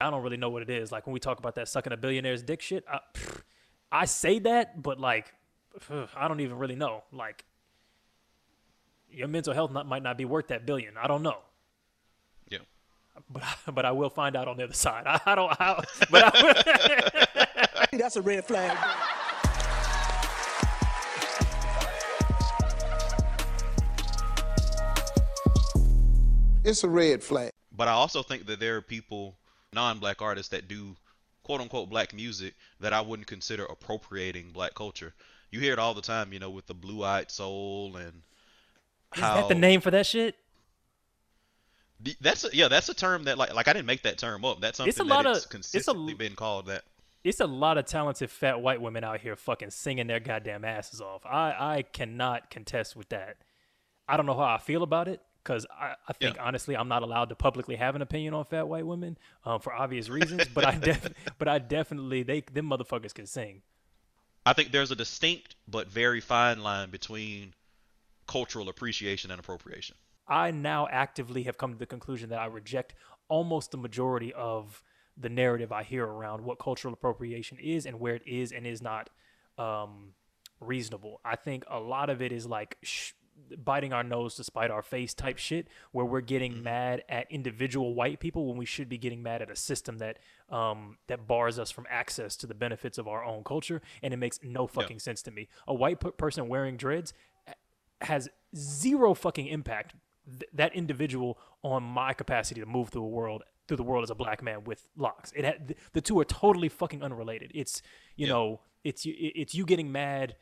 I don't really know what it is. Like when we talk about that sucking a billionaire's dick shit, I, I say that, but like, I don't even really know. Like, your mental health not, might not be worth that billion. I don't know. Yeah. But but I will find out on the other side. I, I don't. I, but I, that's a red flag. It's a red flag. But I also think that there are people, non-black artists, that do quote unquote black music that I wouldn't consider appropriating black culture. You hear it all the time, you know, with the blue-eyed soul and is that the name for that shit? That's a, yeah, that's a term that like like I didn't make that term up. That's something it's a lot that of, it's consistently it's a, been called that. It's a lot of talented fat white women out here fucking singing their goddamn asses off. I I cannot contest with that. I don't know how I feel about it because I, I think yeah. honestly I'm not allowed to publicly have an opinion on fat white women um, for obvious reasons. but I def- but I definitely they them motherfuckers can sing. I think there's a distinct but very fine line between cultural appreciation and appropriation. I now actively have come to the conclusion that I reject almost the majority of the narrative I hear around what cultural appropriation is and where it is and is not um, reasonable. I think a lot of it is like sh- biting our nose to spite our face type shit, where we're getting mm-hmm. mad at individual white people when we should be getting mad at a system that um, that bars us from access to the benefits of our own culture, and it makes no fucking yeah. sense to me. A white p- person wearing dreads has zero fucking impact th- that individual on my capacity to move through the world through the world as a black man with locks. It had, the two are totally fucking unrelated. It's you yeah. know it's it's you getting mad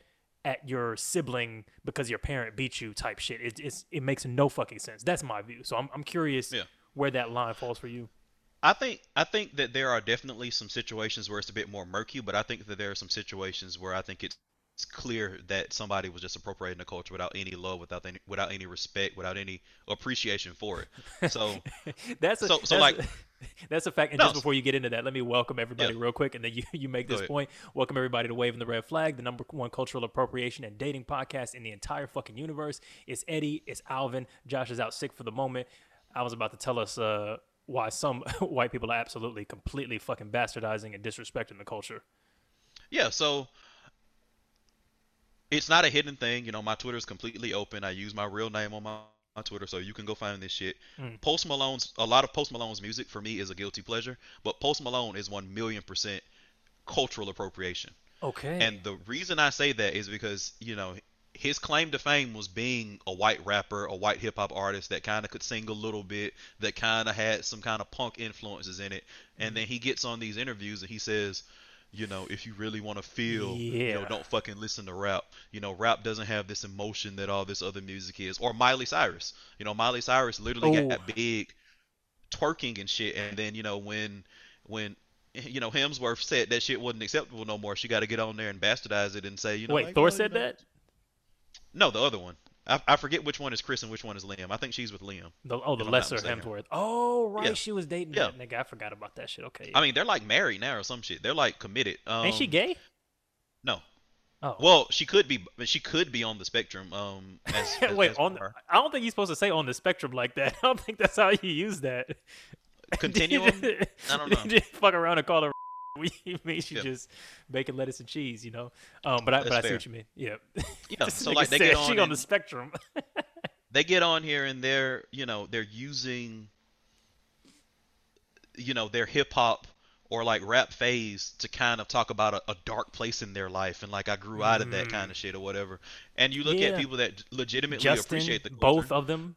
at your sibling because your parent beat you type shit. It, it's it makes no fucking sense. That's my view. So I'm I'm curious yeah. where that line falls for you. I think I think that there are definitely some situations where it's a bit more murky, but I think that there are some situations where I think it's it's clear that somebody was just appropriating the culture without any love, without any without any respect, without any appreciation for it. So that's a, so, so that's like a, that's a fact. And no, just before you get into that, let me welcome everybody yeah. real quick, and then you you make this point. Welcome everybody to Waving the Red Flag, the number one cultural appropriation and dating podcast in the entire fucking universe. It's Eddie, it's Alvin. Josh is out sick for the moment. I was about to tell us uh, why some white people are absolutely, completely fucking bastardizing and disrespecting the culture. Yeah. So it's not a hidden thing. You know, my Twitter is completely open. I use my real name on my, my Twitter, so you can go find this shit. Mm. Post Malone's a lot of Post Malone's music for me is a guilty pleasure, but Post Malone is one million percent cultural appropriation. Okay. And the reason I say that is because you know his claim to fame was being a white rapper, a white hip hop artist that kind of could sing a little bit, that kind of had some kind of punk influences in it. And mm. then he gets on these interviews and he says, you know, if you really want to feel, yeah. you know, don't fucking listen to rap. You know, rap doesn't have this emotion that all this other music is. Or Miley Cyrus. You know, Miley Cyrus literally Ooh. got oh. big twerking and shit, and then you know when when you know Hemsworth said that shit wasn't acceptable no more, she got to get on there and bastardize it and say, you know, wait, like, Thor oh, said you know, that. No, the other one. I, I, forget which one is Chris and which one is Liam. I think she's with Liam. The, oh, the lesser Hemsworth. Oh, right. Yeah. She was dating yeah. that nigga. I forgot about that shit. Okay. I mean, they're like married now or some shit. They're like committed. Um, Ain't she gay? No. Oh. Well, she could be. She could be on the spectrum. Um. As, as, Wait, as on. The, I don't think you're supposed to say on the spectrum like that. I don't think that's how you use that. Continuum. I don't know. just fuck around and call her we mean she just bacon, lettuce, and cheese, you know. Um, but I, but I see what you mean. Yeah. Yeah. so like they get on. She on the spectrum. they get on here and they're, you know, they're using, you know, their hip hop or like rap phase to kind of talk about a, a, dark place in their life and like I grew out of that kind of mm. shit or whatever. And you look yeah. at people that legitimately Justin, appreciate the culture. both of them.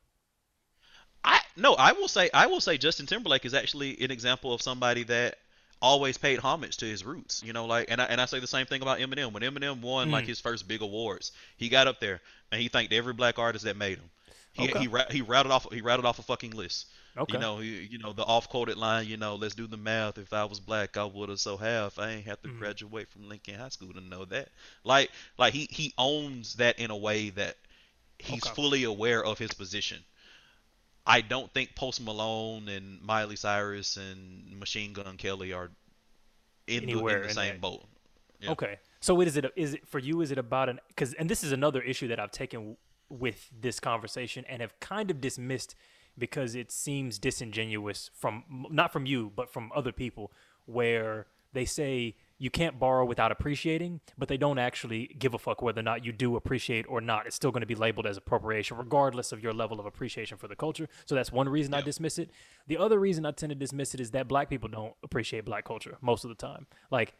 I no, I will say I will say Justin Timberlake is actually an example of somebody that always paid homage to his roots. You know, like and I and I say the same thing about Eminem. When Eminem won mm. like his first big awards, he got up there and he thanked every black artist that made him. He okay. he he routed off he rattled off a fucking list. Okay. You know, he, you know the off-quoted line. You know, let's do the math. If I was black, I would have so half. I ain't have to mm. graduate from Lincoln High School to know that. Like, like he he owns that in a way that he's okay. fully aware of his position. I don't think Post Malone and Miley Cyrus and Machine Gun Kelly are in anywhere the, in the same boat. Yeah. Okay, so is it is it for you? Is it about an because and this is another issue that I've taken with this conversation and have kind of dismissed because it seems disingenuous from not from you but from other people where they say you can't borrow without appreciating but they don't actually give a fuck whether or not you do appreciate or not. It's still going to be labeled as appropriation regardless of your level of appreciation for the culture. So that's one reason i dismiss it. The other reason i tend to dismiss it is that black people don't appreciate black culture most of the time. Like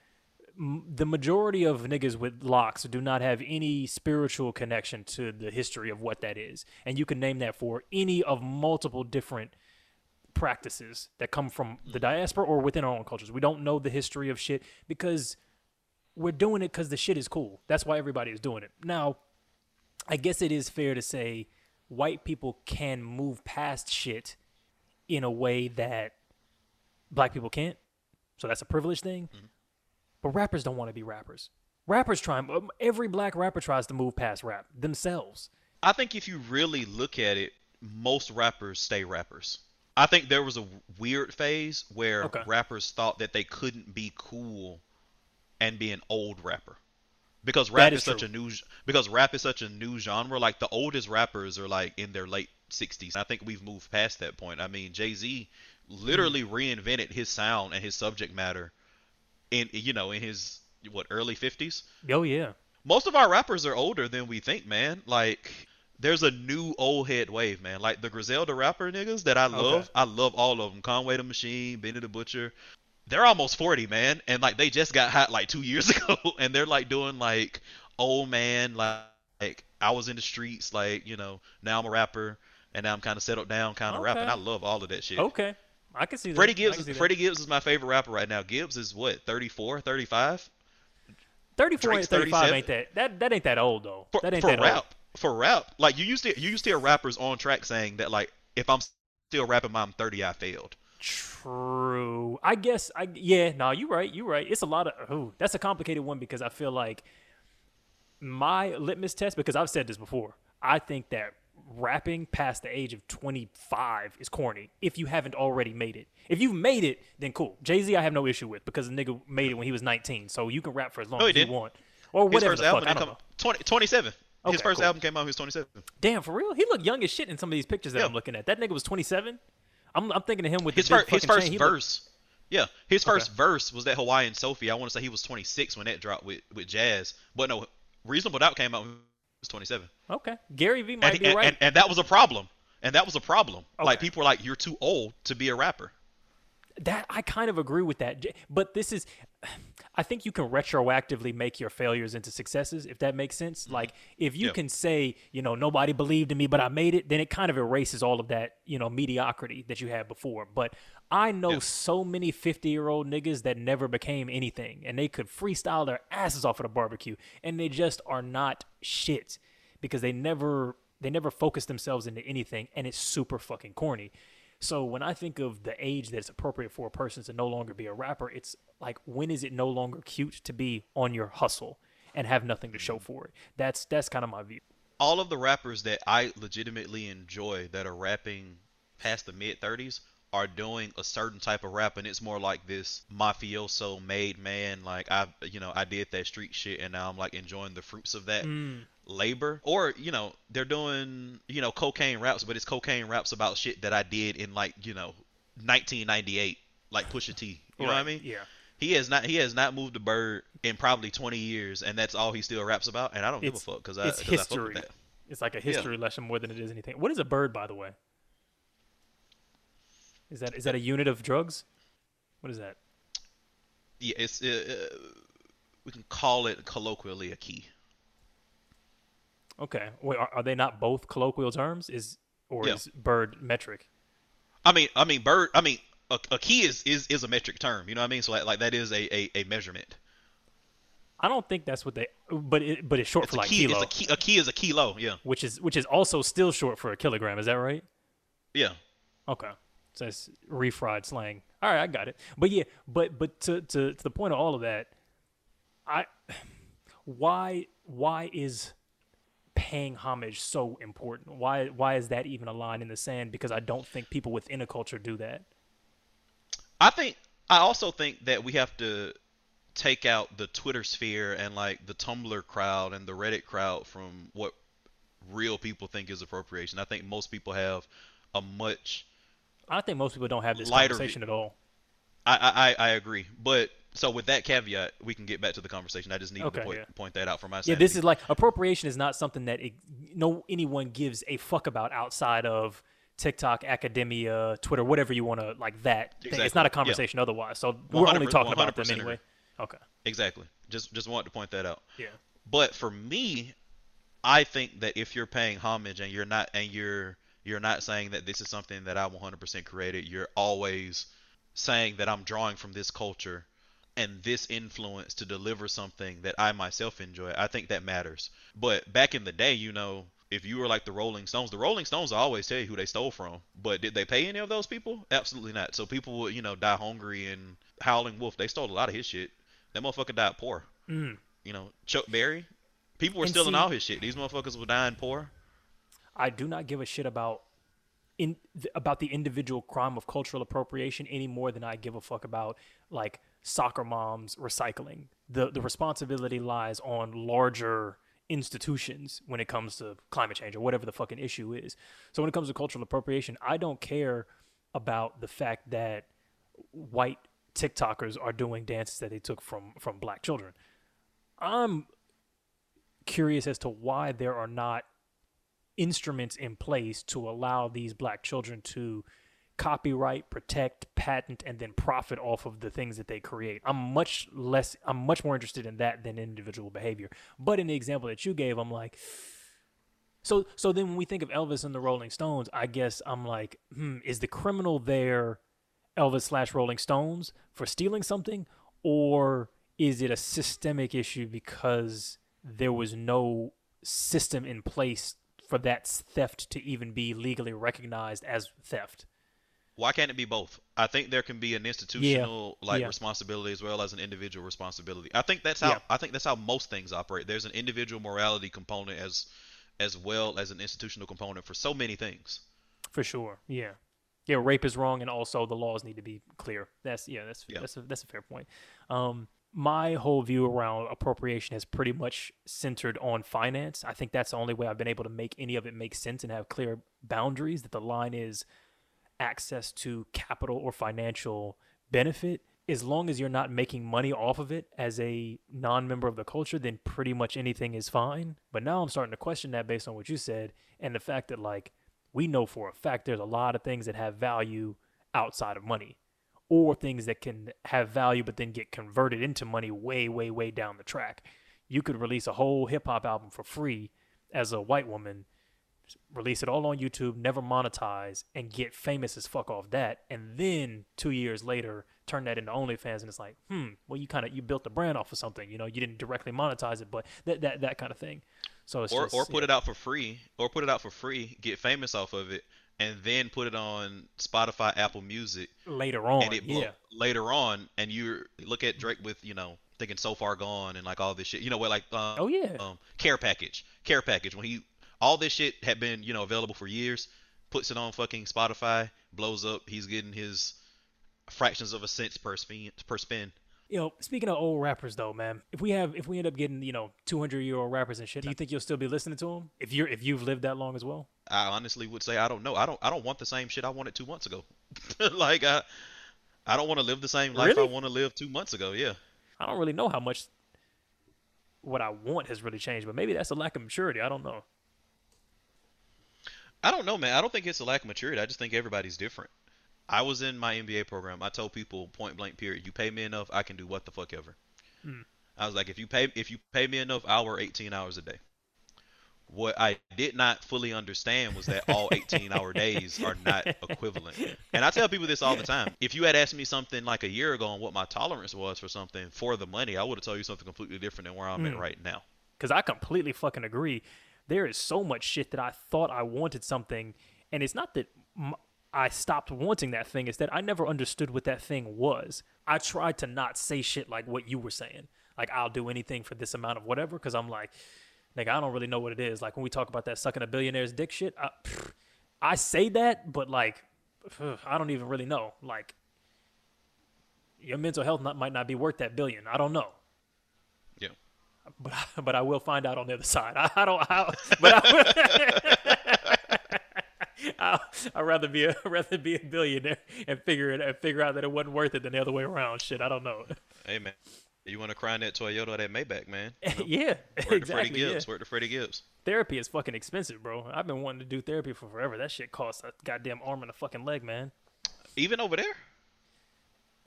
m- the majority of niggas with locks do not have any spiritual connection to the history of what that is. And you can name that for any of multiple different practices that come from the diaspora or within our own cultures. We don't know the history of shit because we're doing it because the shit is cool. That's why everybody is doing it. Now, I guess it is fair to say white people can move past shit in a way that black people can't. So that's a privilege thing. But rappers don't want to be rappers. Rappers try. um, Every black rapper tries to move past rap themselves. I think if you really look at it, most rappers stay rappers. I think there was a weird phase where Okay. rappers thought that they couldn't be cool and be an old rapper. Because rap is is, such a new because rap is such a new genre. Like the oldest rappers are like in their late 60s. I think we've moved past that point. I mean, Jay-Z literally Mm-hmm. reinvented his sound and his subject matter in you know, in his what early 50s Oh yeah, most of our rappers are older than we think, man. Like, there's a new old head wave, man. Like the Griselda rapper niggas that I love, Okay. I love all of them. Conway the Machine, Benny the Butcher. They're almost 40, man, and like they just got hot like two years ago, and they're like doing like old man, like, like I was in the streets, like you know, now I'm a rapper, and now I'm kind of settled down, kind of rapping. I love all of that shit. okay, I can see that. Freddie Gibbs, that. Freddie Gibbs is my favorite rapper right now. Gibbs is what 34, 35 34 and Drake's 35 37. ain't that that that ain't that old though. for, that ain't for that rap. old. For rap, like you used to, you used to hear rappers on track saying that like, if I'm still rapping, by I'm 30, I failed. True. I guess I yeah, no, you right, you right. It's a lot of ooh, that's a complicated one because I feel like my litmus test because I've said this before. I think that rapping past the age of 25 is corny if you haven't already made it. If you've made it, then cool. Jay-Z I have no issue with because the nigga made it when he was 19, so you can rap for as long No, as you didn't. want. Or His whatever the fuck, I don't come know. 20, 27. Okay, His first cool. album came out he was 27. Damn, for real? He looked young as shit in some of these pictures that Yeah. I'm looking at. That nigga was 27. I'm, I'm thinking of him with His the big first, his first chain. He looked- verse. Yeah, his Okay. first verse was that Hawaiian Sophie. I want to say he was 26 when that dropped with with Jaz. But no, Reasonable Doubt came out when he was 27. Okay, Gary Vee might And, be and, right. and, and that was a problem. And that was a problem. Like people were like, "You're too old to be a rapper." That I kind of agree with that, but this is, I think you can retroactively make your failures into successes if that makes sense. Like if you Mm-hmm. Can say, you know, nobody believed in me, but I made it, then it kind of erases all of that, you know, mediocrity that you had before. But I know Yeah. so many fifty-year-old niggas that never became anything, and they could freestyle their asses off at a barbecue, and they just are not shit because they never they never focus themselves into anything, and it's super fucking corny. So when I think of the age that's appropriate for a person to no longer be a rapper, it's like when is it no longer cute to be on your hustle and have nothing to show mm-hmm. for it? That's that's kind of my view. all of the rappers that I legitimately enjoy that are rapping past the mid 30s are doing a certain type of rap and it's more like this mafioso made man like I you know I did that street shit and now I'm like enjoying the fruits of that mm. Labor or you know they're doing you know cocaine raps but it's cocaine raps about shit that I did in like you know 1998 like Pusha T you know what I mean Yeah. he has not he has not moved a bird in probably 20 years and that's all he still raps about and I don't It's give a fuck cuz I, it's 'cause I fuck with history. that. It's like a history lesson more than it is anything. What is a bird, by the way? Is that is that a unit of drugs? What is that? Yeah, it's uh, uh, we can call it colloquially a key. Okay. Wait, are, are they not both colloquial terms? Is or Yeah. is bird metric? I mean, I mean, bird. I mean, a, a key is, is is a metric term. You know what I mean? So like, like that is a, a, a measurement. I don't think that's what they. But it but it's short It's for a like key. kilo, It's a key. A key is a kilo. Yeah. which is which is also still short for a kilogram. Is that right? Yeah. Okay. So it's refried slang. All right, I got it. But yeah, but but to to, to the point of all of that, I why why is paying homage so important? Why why is that even a line in the sand? Because I don't think people within a culture do that. I think. I also think that we have to take out the Twitter sphere and like the Tumblr crowd and the Reddit crowd from what real people think is appropriation. I think most people have a much I think most people don't have this Lighter conversation at all. I, I I agree, but so with that caveat, we can get back to the conversation. I just need Okay, to point, yeah. point that out for myself. Yeah, this is like appropriation is not something that it, no anyone gives a fuck about outside of TikTok, academia, Twitter, whatever you want to like that. thing. It's not a yeah. conversation otherwise. So we're only talking about them anyway. Okay. exactly. Just just wanted to point that out. Yeah. But for me, I think that if you're paying homage and you're not and you're you're not saying that this is something that I 100% created, you're always saying that I'm drawing from this culture and this influence to deliver something that I myself enjoy. I think that matters. But back in the day, you know, if you were like the Rolling Stones, the Rolling Stones always tell you who they stole from. But did they pay any of those people? Absolutely not. So people would, you know, die hungry and Howling Wolf, they stole a lot of his shit. That motherfucker died poor. Mm. You know, Chuck Berry, people were And stealing see- all his shit. These motherfuckers were dying poor. I do not give a shit about in about the individual crime of cultural appropriation any more than I give a fuck about like soccer moms recycling. The the responsibility lies on larger institutions when it comes to climate change or whatever the fucking issue is. So when it comes to cultural appropriation, I don't care about the fact that white TikTokers are doing dances that they took from from black children. I'm curious as to why there are not instruments in place to allow these black children to copyright, protect, patent, and then profit off of the things that they create. I'm much less I'm much more interested in that than individual behavior. But in the example that you gave, I'm like so so then when we think of Elvis and the Rolling Stones, I guess I'm like, hmm, is the criminal there Elvis slash Rolling Stones for stealing something? Or is it a systemic issue because there was no system in place for that theft to even be legally recognized as theft? Why can't it be both? I think there can be an institutional like yeah. responsibility as well as an individual responsibility. I think that's how Yeah. I think that's how most things operate. There's an individual morality component as as well as an institutional component for so many things. For sure. Yeah. Yeah, rape is wrong and also the laws need to be clear. That's yeah, that's Yeah. that's a that's a fair point. Um my whole view around appropriation has pretty much centered on finance. I think that's the only way I've been able to make any of it make sense and have clear boundaries that the line is access to capital or financial benefit as long as you're not making money off of it as a non-member of the culture then pretty much anything is fine. But now i'm starting to question that based on what you said and the fact that like we know for a fact there's a lot of things that have value outside of money or things that can have value but then get converted into money way way way down the track. You could release a whole hip-hop album for free as a white woman release it all on YouTube, never monetize, and get famous as fuck off that, and then two years later turn that into OnlyFans, and it's like, hmm, well you kind of you built the brand off of something, you know, you didn't directly monetize it, but that that that kind of thing. So it's or just, or put yeah. it out for free, or put it out for free, get famous off of it, and then put it on Spotify, Apple Music, later on, and it yeah, later on, and you look at Drake with you know thinking so far gone and like all this shit, you know what like um, oh yeah, um, care package, care package when he all this shit had been you know available for years, puts it on fucking Spotify, blows up, he's getting his fractions of a cent per spin per spin. you know, speaking of old rappers though, man, if we have if we end up getting you know 200 year old rappers and shit, do you think you'll still be listening to them if you're if you've lived that long as well? I honestly would say I don't know. I don't I don't want the same shit I wanted two months ago. like I I don't want to live the same life Really? I want to live two months ago. Yeah. I don't really know how much what I want has really changed, but maybe that's a lack of maturity. I don't know. I don't know, man. I don't think it's a lack of maturity. I just think everybody's different. I was in my MBA program. I told people point blank period, you pay me enough, I can do what the fuck ever. Hmm. I was like, if you pay if you pay me enough, I'll work 18 hours a day. What I did not fully understand was that all 18 hour days are not equivalent. And I tell people this all the time. If you had asked me something like a year ago on what my tolerance was for something for the money, I would have told you something completely different than where I'm at Hmm. right now. because I completely fucking agree. There is so much shit that I thought I wanted something, and it's not that m- I stopped wanting that thing. It's that I never understood what that thing was. I tried to not say shit like what you were saying, like I'll do anything for this amount of whatever, because I'm like, nigga, I don't really know what it is. Like when we talk about that sucking a billionaire's dick shit, I, pfft, I say that, but like, pfft, I don't even really know. Like, your mental health not, might not be worth that billion. I don't know. But I, but I will find out on the other side. I, I don't. I, but I, I, I'd rather be a rather be a billionaire and figure it and figure out that it wasn't worth it than the other way around. Shit, I don't know. Hey man, you want to cry in that Toyota or that Maybach, man? You know? yeah, Work to Freddie exactly. Gibbs. Yeah. Work to Freddie Gibbs. Therapy is fucking expensive, bro. I've been wanting to do therapy for forever. That shit costs a goddamn arm and a fucking leg, man. Even over there.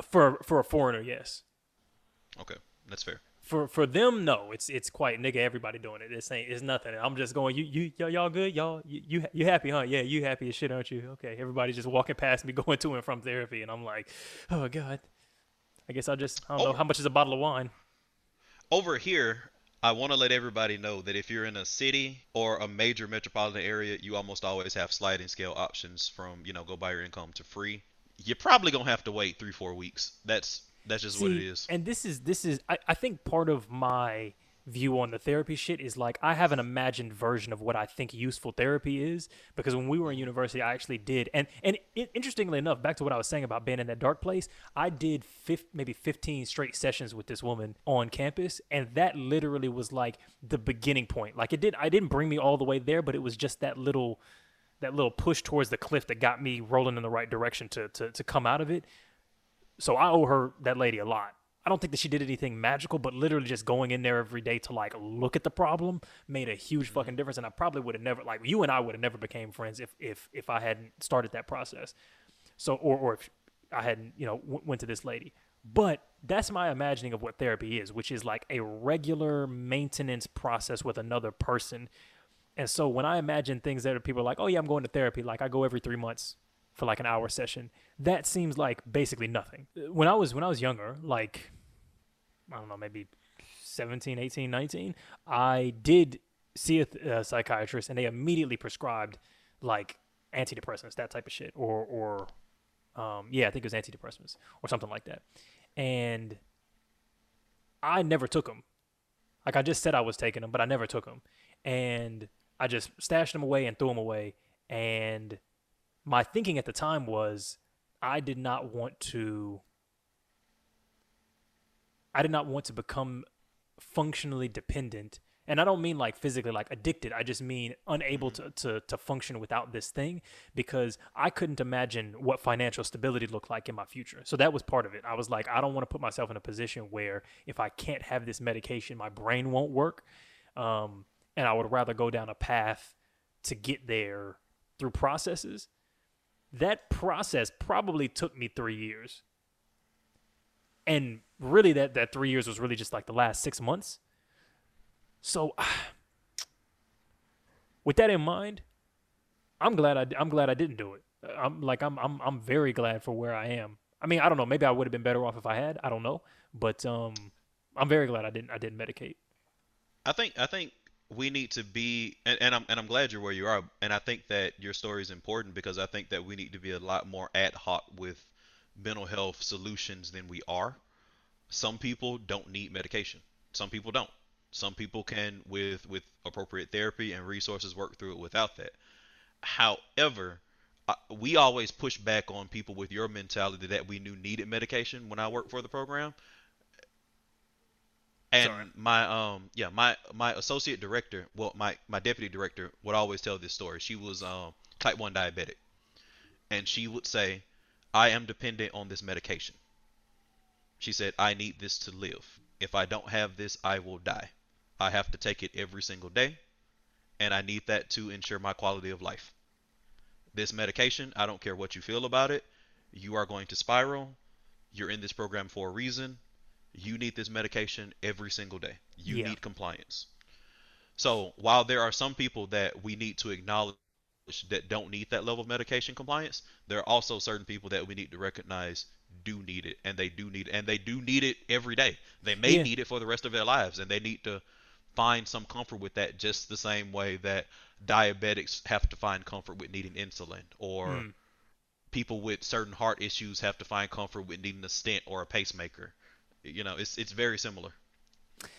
For for a foreigner, yes. Okay, that's fair. For for them, no. It's it's quite nigga. Everybody doing it. This ain't it's nothing. I'm just going. You you y'all, y'all good? Y'all you, you you happy, huh? Yeah, you happy as shit, aren't you? Okay. Everybody's just walking past me, going to and from therapy, and I'm like, oh god. I guess I just I don't know Oh. how much is a bottle of wine. Over here, I want to let everybody know that if you're in a city or a major metropolitan area, you almost always have sliding scale options from you know go by your income to free. You're probably gonna have to wait three four weeks. That's that's just what it is. And this is this is I, I think part of my view on the therapy shit is like I have an imagined version of what I think useful therapy is because when we were in university I actually did and and i interestingly enough back to what I was saying about being in that dark place I did fif- maybe 15 straight sessions with this woman on campus and that literally was like the beginning point like it did I didn't bring me all the way there but it was just that little that little push towards the cliff that got me rolling in the right direction to to, to come out of it so I owe her that lady a lot. I don't think that she did anything magical, but literally just going in there every day to like look at the problem made a huge mm-hmm. fucking difference. And I probably would have never like you and I would have never became friends if if if I hadn't started that process. So or or if I hadn't you know w- went to this lady. But that's my imagining of what therapy is, which is like a regular maintenance process with another person. And so when I imagine things that are people are like, oh yeah, I'm going to therapy, like I go every three months for like an hour session, that seems like basically nothing. When I was when I was younger, like I don't know, maybe 17, 18, 19, I did see a th- a psychiatrist and they immediately prescribed like antidepressants, that type of shit, or or um, yeah, I think it was antidepressants or something like that. And I never took them. Like I just said I was taking them, but I never took them. And I just stashed them away and threw them away. And my thinking at the time was I did not want to I did not want to become functionally dependent. And I don't mean like physically like addicted. I just mean unable to, to to function without this thing because I couldn't imagine what financial stability looked like in my future. So that was part of it. I was like, I don't want to put myself in a position where if I can't have this medication, my brain won't work. Um, and I would rather go down a path to get there through processes. That process probably took me three years. And really that, that three years was really just like the last six months. So with that in mind, I'm glad I, I'm glad I didn't do it. I'm like I'm I'm I'm very glad for where I am. I mean, I don't know, maybe I would have been better off if I had. I don't know, but um I'm very glad I didn't I didn't medicate. I think I think we need to be and, and I'm and I'm glad you're where you are and I think that your story is important because I think that we need to be a lot more ad hoc with mental health solutions than we are. Some people don't need medication. Some people don't. Some people can with with appropriate therapy and resources work through it without that. However, I, we always push back on people with your mentality that we knew needed medication when I worked for the program. And Sorry. my um yeah my my associate director well my my deputy director would always tell this story. She was um type one diabetic, and she would say, "I am dependent on this medication." She said, "I need this to live. If I don't have this, I will die. I have to take it every single day, and I need that to ensure my quality of life. This medication, I don't care what you feel about it, you are going to spiral. You're in this program for a reason. You need this medication every single day. You Yeah. need compliance. So while there are some people that we need to acknowledge that don't need that level of medication compliance, there are also certain people that we need to recognize do need it, and they do need it and they do need it every day. They may Yeah. need it for the rest of their lives, and they need to find some comfort with that, just the same way that diabetics have to find comfort with needing insulin, or Mm. people with certain heart issues have to find comfort with needing a stent or a pacemaker. You know, it's it's very similar.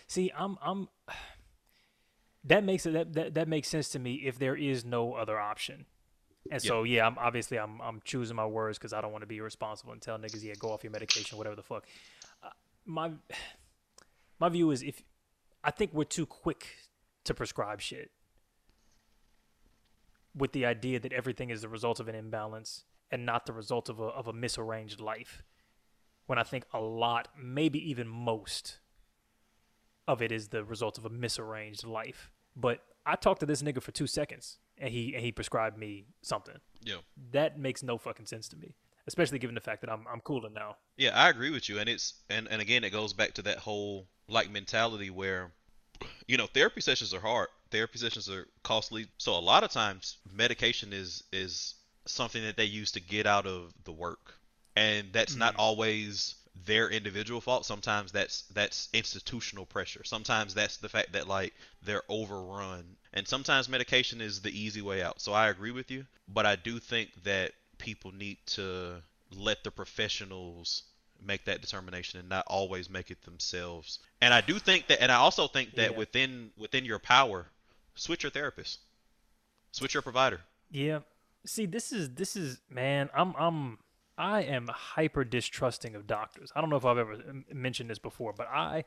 See, I'm I'm that makes it that, that that makes sense to me if there is no other option. And so yeah, I'm obviously I'm I'm choosing my words because I don't want to be irresponsible and tell niggas yeah go off your medication whatever the fuck. Uh, my my view is if I think we're too quick to prescribe shit. with the idea that everything is the result of an imbalance and not the result of a, of a misarranged life. When I think a lot, maybe even most of it is the result of a misarranged life. But I talked to this nigga for two seconds and he and he prescribed me something. Yeah. That makes no fucking sense to me. Especially given the fact that I'm I'm cooler now. Yeah, I agree with you, and it's and and again, it goes back to that whole like mentality where, you know, therapy sessions are hard. Therapy sessions are costly, so a lot of times medication is is something that they use to get out of the work, and that's not mm-hmm. always their individual fault. Sometimes that's that's institutional pressure. Sometimes that's the fact that like they're overrun, and sometimes medication is the easy way out. So I agree with you, but I do think that people need to let the professionals make that determination and not always make it themselves. And I do think that and I also think that Yeah. within within your power, switch your therapist. Switch your provider. Yeah. See, this is this is man, I'm I'm I am hyper distrusting of doctors. I don't know if I've ever mentioned this before, but I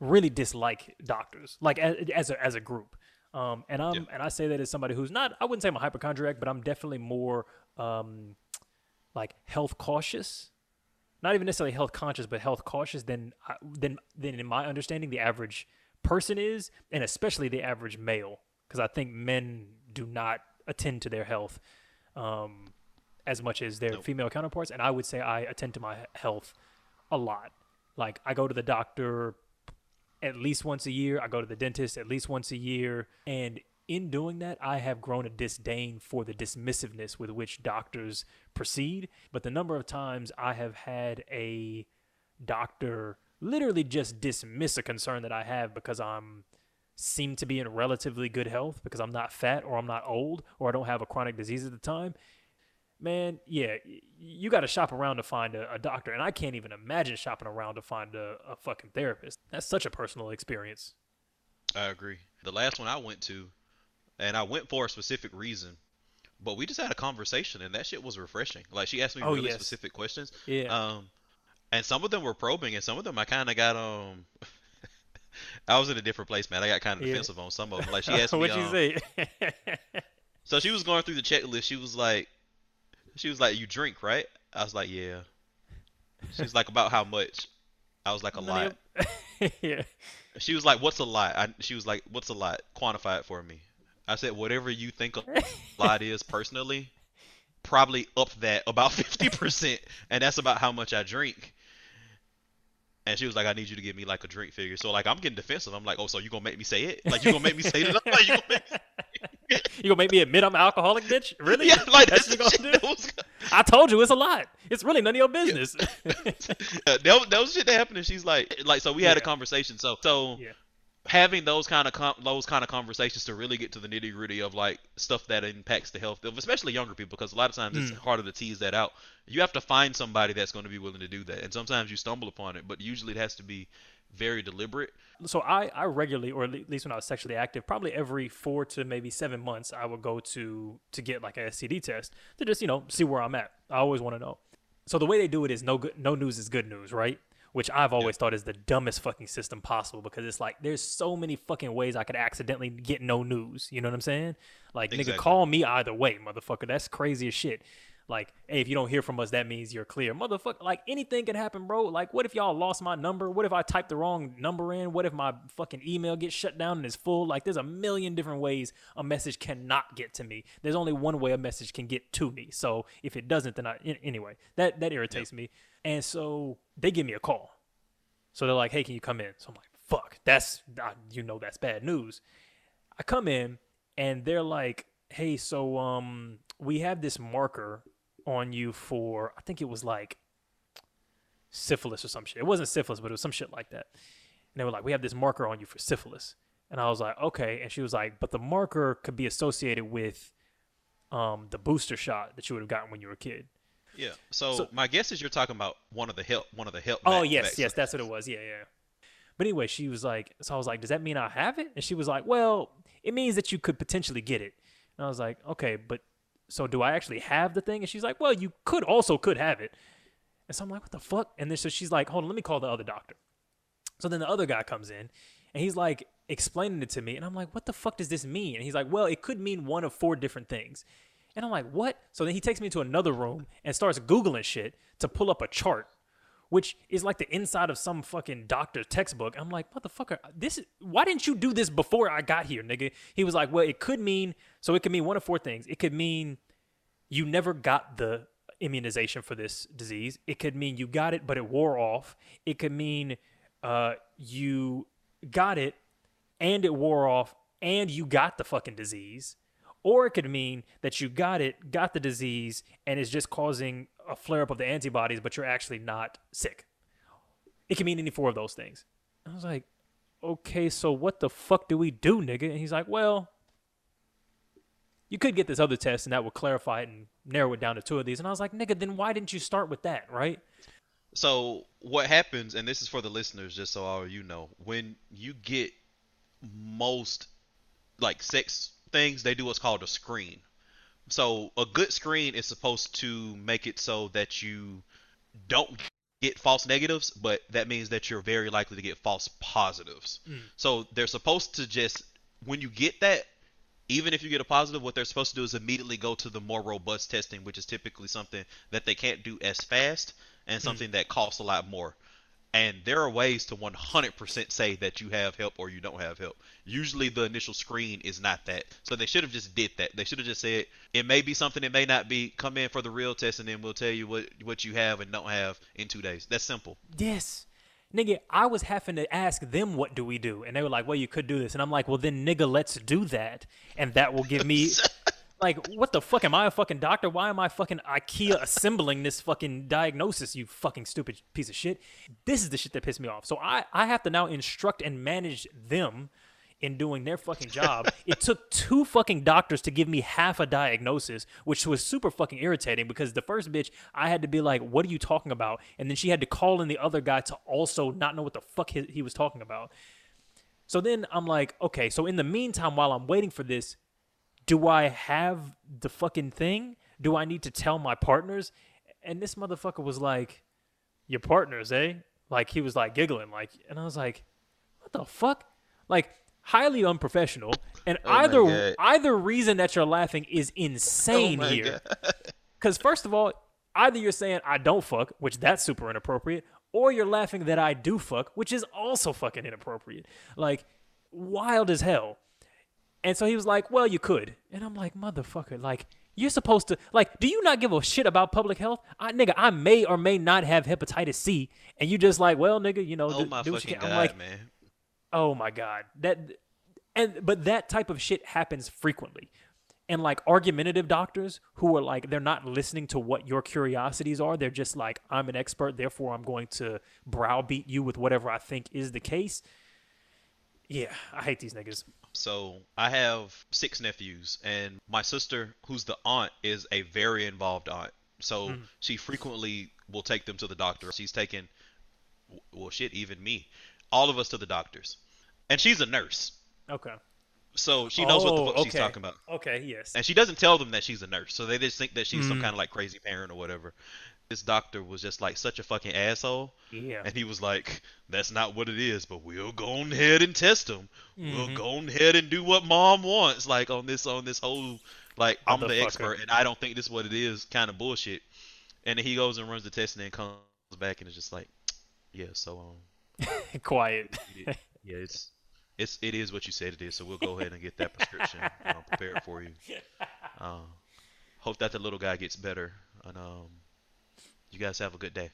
really dislike doctors, like as, as a as a group. Um, and I'm Yeah. and I say that as somebody who's not I wouldn't say I'm a hypochondriac, but I'm definitely more um, like health cautious. Not even necessarily health conscious, but health cautious than than than in my understanding the average person is, and especially the average male, because I think men do not attend to their health um, as much as their Nope. female counterparts, and I would say I attend to my health a lot. Like I go to the doctor at least once a year. I go to the dentist at least once a year. And in doing that, I have grown a disdain for the dismissiveness with which doctors proceed. But the number of times I have had a doctor literally just dismiss a concern that I have because I'm seem to be in relatively good health because I'm not fat or I'm not old or I don't have a chronic disease at the time. Man, yeah, you got to shop around to find a, a doctor, and I can't even imagine shopping around to find a, a fucking therapist. That's such a personal experience. I agree. The last one I went to, and I went for a specific reason, but we just had a conversation, and that shit was refreshing. Like she asked me Oh, really yes. specific questions, Yeah. um, and some of them were probing, and some of them I kind of got um. I was in a different place, man. I got kind of Yeah. defensive on some of them. Like she asked me, What'd you um, say? so she was going through the checklist. She was like, she was like, "You drink, right?" I was like, "Yeah." She's like, "About how much?" I was like, "A lot." yeah. She was like, "What's a lot?" I, she was like, "What's a lot? Quantify it for me." I said, "Whatever you think a lot is personally, probably up that about fifty percent, and that's about how much I drink." And she was like, "I need you to give me like a drink figure." So like, I'm getting defensive. I'm like, "Oh, so you gonna make me say it? Like you gonna make me say it? Like, you gonna make me... You gonna make me admit I'm an alcoholic, bitch? Really? Yeah, like That's that's what you gonna do? was. I told you it's a lot. It's really none of your business. Uh, that, was- that was shit that happened, and she's like, like, so we had a conversation. So, so Yeah. Having those kind of com- those kind of conversations to really get to the nitty gritty of like stuff that impacts the health of especially younger people, because a lot of times it's Mm. harder to tease that out. You have to find somebody that's going to be willing to do that, and sometimes you stumble upon it, but usually it has to be very deliberate. so I, I regularly, or at least when I was sexually active, probably every four to maybe seven months, I would go to to get like a STD test to just you know see where I'm at. I always want to know. So the way they do it is no good, no news is good news, right? Which I've always thought is the dumbest fucking system possible because it's like there's so many fucking ways I could accidentally get no news. You know what I'm saying? Like nigga, call me either way, motherfucker. That's crazy as shit. Like, hey, if you don't hear from us, that means you're clear. Motherfucker, like anything can happen, bro. Like, what if y'all lost my number? What if I typed the wrong number in? What if my fucking email gets shut down and is full? Like, there's a million different ways a message cannot get to me. There's only one way a message can get to me. So if it doesn't, then I anyway, that that irritates me. And so they give me a call. So they're like, "Hey, can you come in?" So I'm like, "Fuck, that's I, you know that's bad news." I come in and they're like, "Hey, so um, we have this marker on you for I think it was like syphilis or some shit. It wasn't syphilis, but it was some shit like that." And they were like, "We have this marker on you for syphilis," and I was like, "Okay." And she was like, "But the marker could be associated with um the booster shot that you would have gotten when you were a kid." Yeah. So, So- my guess is you're talking about one of the hep, one of the hep. Oh yes, vaccines. yes, that's what it was. Yeah, yeah. But anyway, she was like, so I was like, does that mean I have it? And she was like, well, it means that you could potentially get it. And I was like, okay, but so do I actually have the thing? And she's like, well, you could also could have it. And so I'm like, what the fuck? And then so she's like, hold on, let me call the other doctor. So then the other guy comes in and he's like, explaining it to me, and I'm like, "What the fuck does this mean?" And he's like, "Well, it could mean one of four different things." And I'm like, "What?" So then he takes me to another room and starts googling shit to pull up a chart, which is like the inside of some fucking doctor's textbook. I'm like, "Motherfucker, this is why didn't you do this before I got here, nigga?" He was like, "Well, it could mean so it could mean one of four things. It could mean you never got the immunization for this disease. It could mean you got it, but it wore off. It could mean uh, you got it and it wore off and you got the fucking disease. Or it could mean that you got it, got the disease, and is just causing a flare up of the antibodies, but you're actually not sick. It can mean any four of those things. I was like, okay, so what the fuck do we do, nigga? And he's like, well, you could get this other test and that would clarify it and narrow it down to two of these. And I was like, nigga, then why didn't you start with that, right? So what happens, and this is for the listeners, just so all you know, when you get most like sex things, they do what's called a screen. So a good screen is supposed to make it so that you don't get false negatives, but that means that you're very likely to get false positives. Mm. So they're supposed to just when you get that, even if you get a positive, what they're supposed to do is immediately go to the more robust testing, which is typically something that they can't do as fast and something that costs a lot more. And there are ways to 100% say that you have hep or you don't have hep. Usually the initial screen is not that. So they should have just did that. They should have just said it may be something, it may not be. Come in for the real test and then we'll tell you what what you have and don't have in 2 days. That's simple. Yes. Nigga, I was having to ask them what do we do, and they were like, "Well, you could do this," and I'm like, "Well, then, nigga, let's do that," and that will give me, like, what the fuck? Am I a fucking doctor? Why am I fucking IKEA assembling this fucking diagnosis? You fucking stupid piece of shit. This is the shit that pissed me off. So I I have to now instruct and manage them in doing their fucking job. it took two fucking doctors to give me half a diagnosis, which was super fucking irritating because the first bitch, I had to be like, what are you talking about? And then she had to call in the other guy to also not know what the fuck he, he was talking about. So then I'm like, okay, so in the meantime, while I'm waiting for this, do I have the fucking thing? Do I need to tell my partners? And this motherfucker was like, your partners, eh? Like he was like giggling, like, and I was like, what the fuck? Like, highly unprofessional. And Oh either either reason that you're laughing is insane Oh here. Because first of all, either you're saying I don't fuck, which that's super inappropriate, or you're laughing that I do fuck, which is also fucking inappropriate. Like wild as hell. And so he was like, "Well, you could," and I'm like, "Motherfucker, like." You're supposed to like. Do you not give a shit about public health, I, nigga? I may or may not have hepatitis C, and you just like, well, nigga, you know, Oh do, my do what you fucking can. god, I'm like, man. oh my god that and but that type of shit happens frequently and like argumentative doctors who are like they're not listening to what your curiosities are they're just like i'm an expert therefore i'm going to browbeat you with whatever i think is the case yeah i hate these niggas So I have six nephews, and my sister, who's the aunt, is a very involved aunt. So Mm. she frequently will take them to the doctor. She's taken, well, shit, even me, all of us to the doctors, and she's a nurse, okay so she knows what the Oh, fuck she's talking about. okay yes And she doesn't tell them that she's a nurse, so they just think that she's some Mm. kind of like crazy parent or whatever. This doctor was just like such a fucking asshole, yeah and he was like, "That's not what it is, but we'll go on ahead and test him. We'll Mhm. go on ahead and do what mom wants." Like on this on this whole like I'm the expert and I don't think this is what it is kind of bullshit. And then he goes and runs the test and then comes back and is just like, "Yeah, so um, quiet it- yeah, it's it's it is what you said it is. So we'll go ahead and get that prescription um, prepared for you. Um, hope that the little guy gets better, and um, you guys have a good day.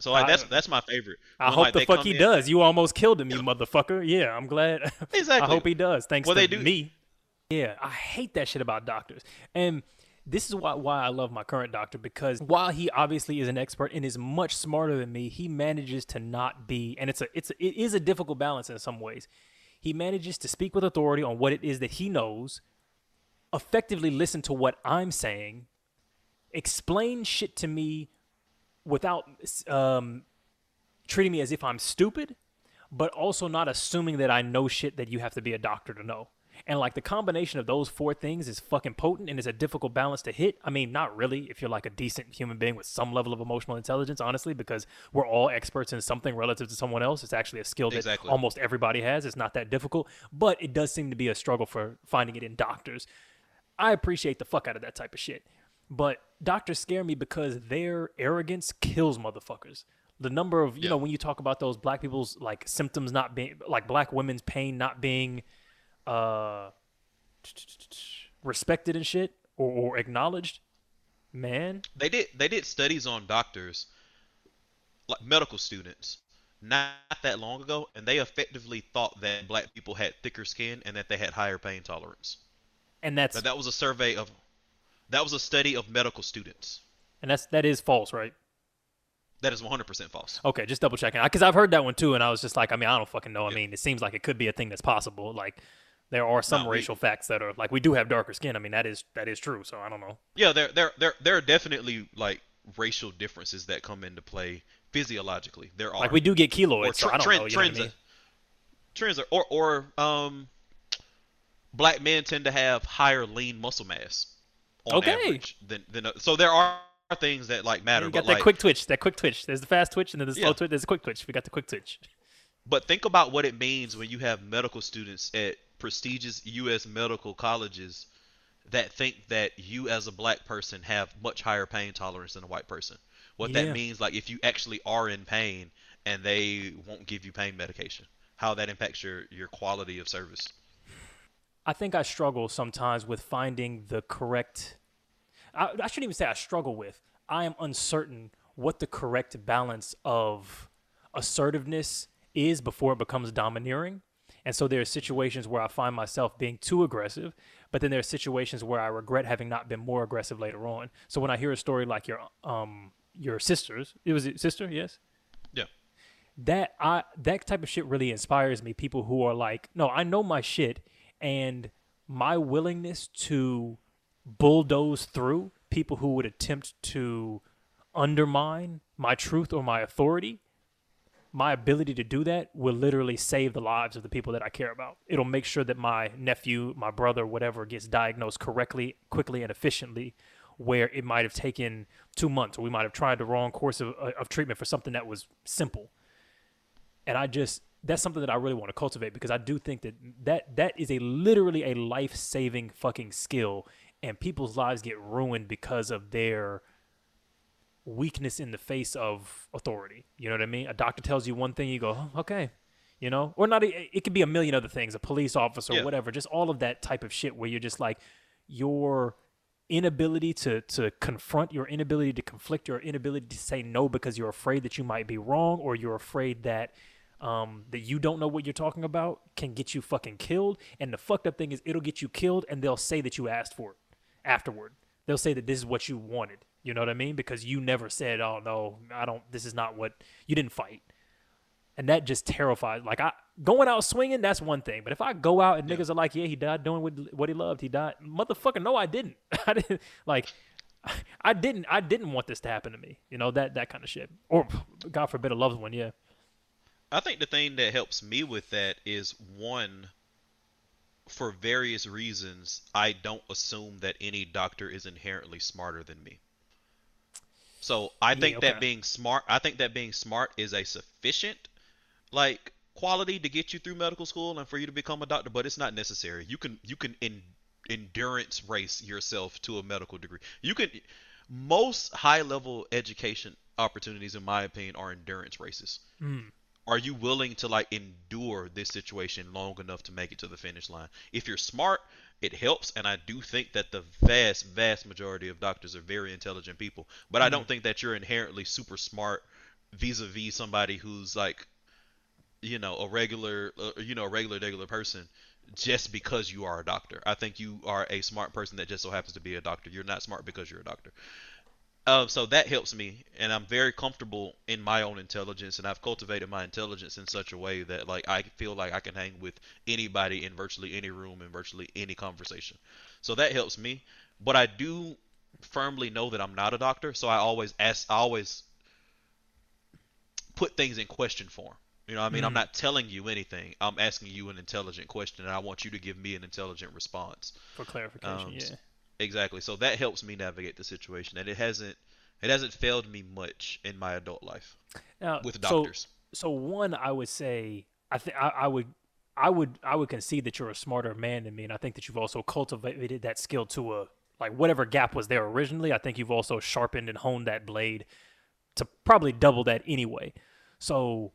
So like, I- that's that's my favorite. i When, hope like, the fuck he in- does you almost killed him you motherfucker yeah i'm glad Exactly. I hope he does. Thanks Well, to they do- me. Yeah, I hate that shit about doctors. And this is why why I love my current doctor because while he obviously is an expert and is much smarter than me, he manages to not be and it's a it's a, it is a difficult balance in some ways. He manages to speak with authority on what it is that he knows, effectively listen to what I'm saying, explain shit to me without um, treating me as if I'm stupid, but also not assuming that I know shit that you have to be a doctor to know. And like the combination of those four things is fucking potent and it's a difficult balance to hit. I mean, not really if you're like a decent human being with some level of emotional intelligence, honestly, because we're all experts in something relative to someone else. It's actually a skill that Exactly. almost everybody has. It's not that difficult, but it does seem to be a struggle for finding it in doctors. I appreciate the fuck out of that type of shit. But doctors scare me because their arrogance kills motherfuckers. The number of, you Yeah. know, when you talk about those black people's like symptoms not being, like black women's pain not being uh respected and shit or, or acknowledged, man, They did they did studies on doctors, like medical students, not that long ago, and they effectively thought that black people had thicker skin and that they had higher pain tolerance. and that's But that was a survey of that was a study of medical students. and that's that is false, right? That is 100% false. Okay, just double checking because I've heard that one too, and I was just like, I mean, I don't fucking know. I mean, it seems like it could be a thing that's possible. Like, there are some No, we- racial facts that are like we do have darker skin. I mean, that is that is true. So I don't know. Yeah, there there there there are definitely like racial differences that come into play physiologically. There are Like we do get keloids, or so I don't trend- know. You know what I trends, mean? trends are, or or um, black men tend to have higher lean muscle mass Okay. average than than uh, so there are things that like matter. You but got that like, quick twitch. That quick twitch. There's the fast twitch, and then the slow Yeah. twitch. There's a quick twitch. We got the quick twitch. But think about what it means when you have medical students at prestigious U.S. medical colleges that think that you as a black person have much higher pain tolerance than a white person. What Yeah. that means, like if you actually are in pain and they won't give you pain medication, how that impacts your your quality of service. I think I struggle sometimes with finding the correct. I, I shouldn't even say I struggle with. I am uncertain what the correct balance of assertiveness is before it becomes domineering. And so there are situations where I find myself being too aggressive, but then there are situations where I regret having not been more aggressive later on. So when I hear a story like your um your sister's, it was it sister, yes, Yeah. that I that type of shit really inspires me. People who are like, no, I know my shit, and my willingness to bulldoze through people who would attempt to undermine my truth or my authority. My ability to do that will literally save the lives of the people that I care about. It'll make sure that my nephew, my brother, whatever, gets diagnosed correctly, quickly, and efficiently, where it might have taken two months, or we might have tried the wrong course of, uh, of treatment for something that was simple and I just that's something that I really want to cultivate because I do think that that that is a literally a life saving fucking skill, and people's lives get ruined because of their weakness in the face of authority. You know what I mean? A doctor tells you one thing, you go, oh, okay, you know, or not. e- It could be a million other things, a police officer, Yeah. whatever. Just all of that type of shit where you're just like your inability to to confront your inability to conflict your inability to say no because you're afraid that you might be wrong or you're afraid that um that you don't know what you're talking about can get you fucking killed and the fucked up thing is it'll get you killed and they'll say that you asked for it afterward they'll say that this is what you wanted you know what i mean because you never said oh no i don't this is not what you didn't fight and that just terrifies. Like I going out swinging, that's one thing. But if I go out and niggas are like, yeah, he died doing what, what he loved, he died. Motherfucker, no, I didn't. I didn't like. I didn't. I didn't want this to happen to me. You know that that kind of shit. Or God forbid, a loved one. Yeah. I think the thing that helps me with that is one, for various reasons, I don't assume that any doctor is inherently smarter than me. So I Yeah, think okay. that being smart, I think that being smart is a sufficient, like, quality to get you through medical school and for you to become a doctor, but it's not necessary. You can you can in, endurance race yourself to a medical degree. You can most high level education opportunities, in my opinion, are endurance races hmm. Are you willing to like endure this situation long enough to make it to the finish line? If you're smart, it helps, and I do think that the vast, vast majority of doctors are very intelligent people. But I don't think that you're inherently super smart vis-a-vis somebody who's like, you know, a regular, uh, you know, a regular, regular person. Just because you are a doctor, I think you are a smart person that just so happens to be a doctor. You're not smart because you're a doctor. Uh, so that helps me, and I'm very comfortable in my own intelligence, and I've cultivated my intelligence in such a way that like I feel like I can hang with anybody in virtually any room in virtually any conversation. So that helps me. But I do firmly know that I'm not a doctor, so I always ask, I always put things in question form. You know, I mean, I'm Mm. not telling you anything. I'm asking you an intelligent question, and I want you to give me an intelligent response. For clarification, Um, yeah. Exactly. So that helps me navigate the situation, and it hasn't it hasn't failed me much in my adult life Now, with doctors. so one, I would say, I think I would, I would, I would concede that you're a smarter man than me, and I think that you've also cultivated that skill to a like whatever gap was there originally. I think you've also sharpened and honed that blade to probably double that anyway. So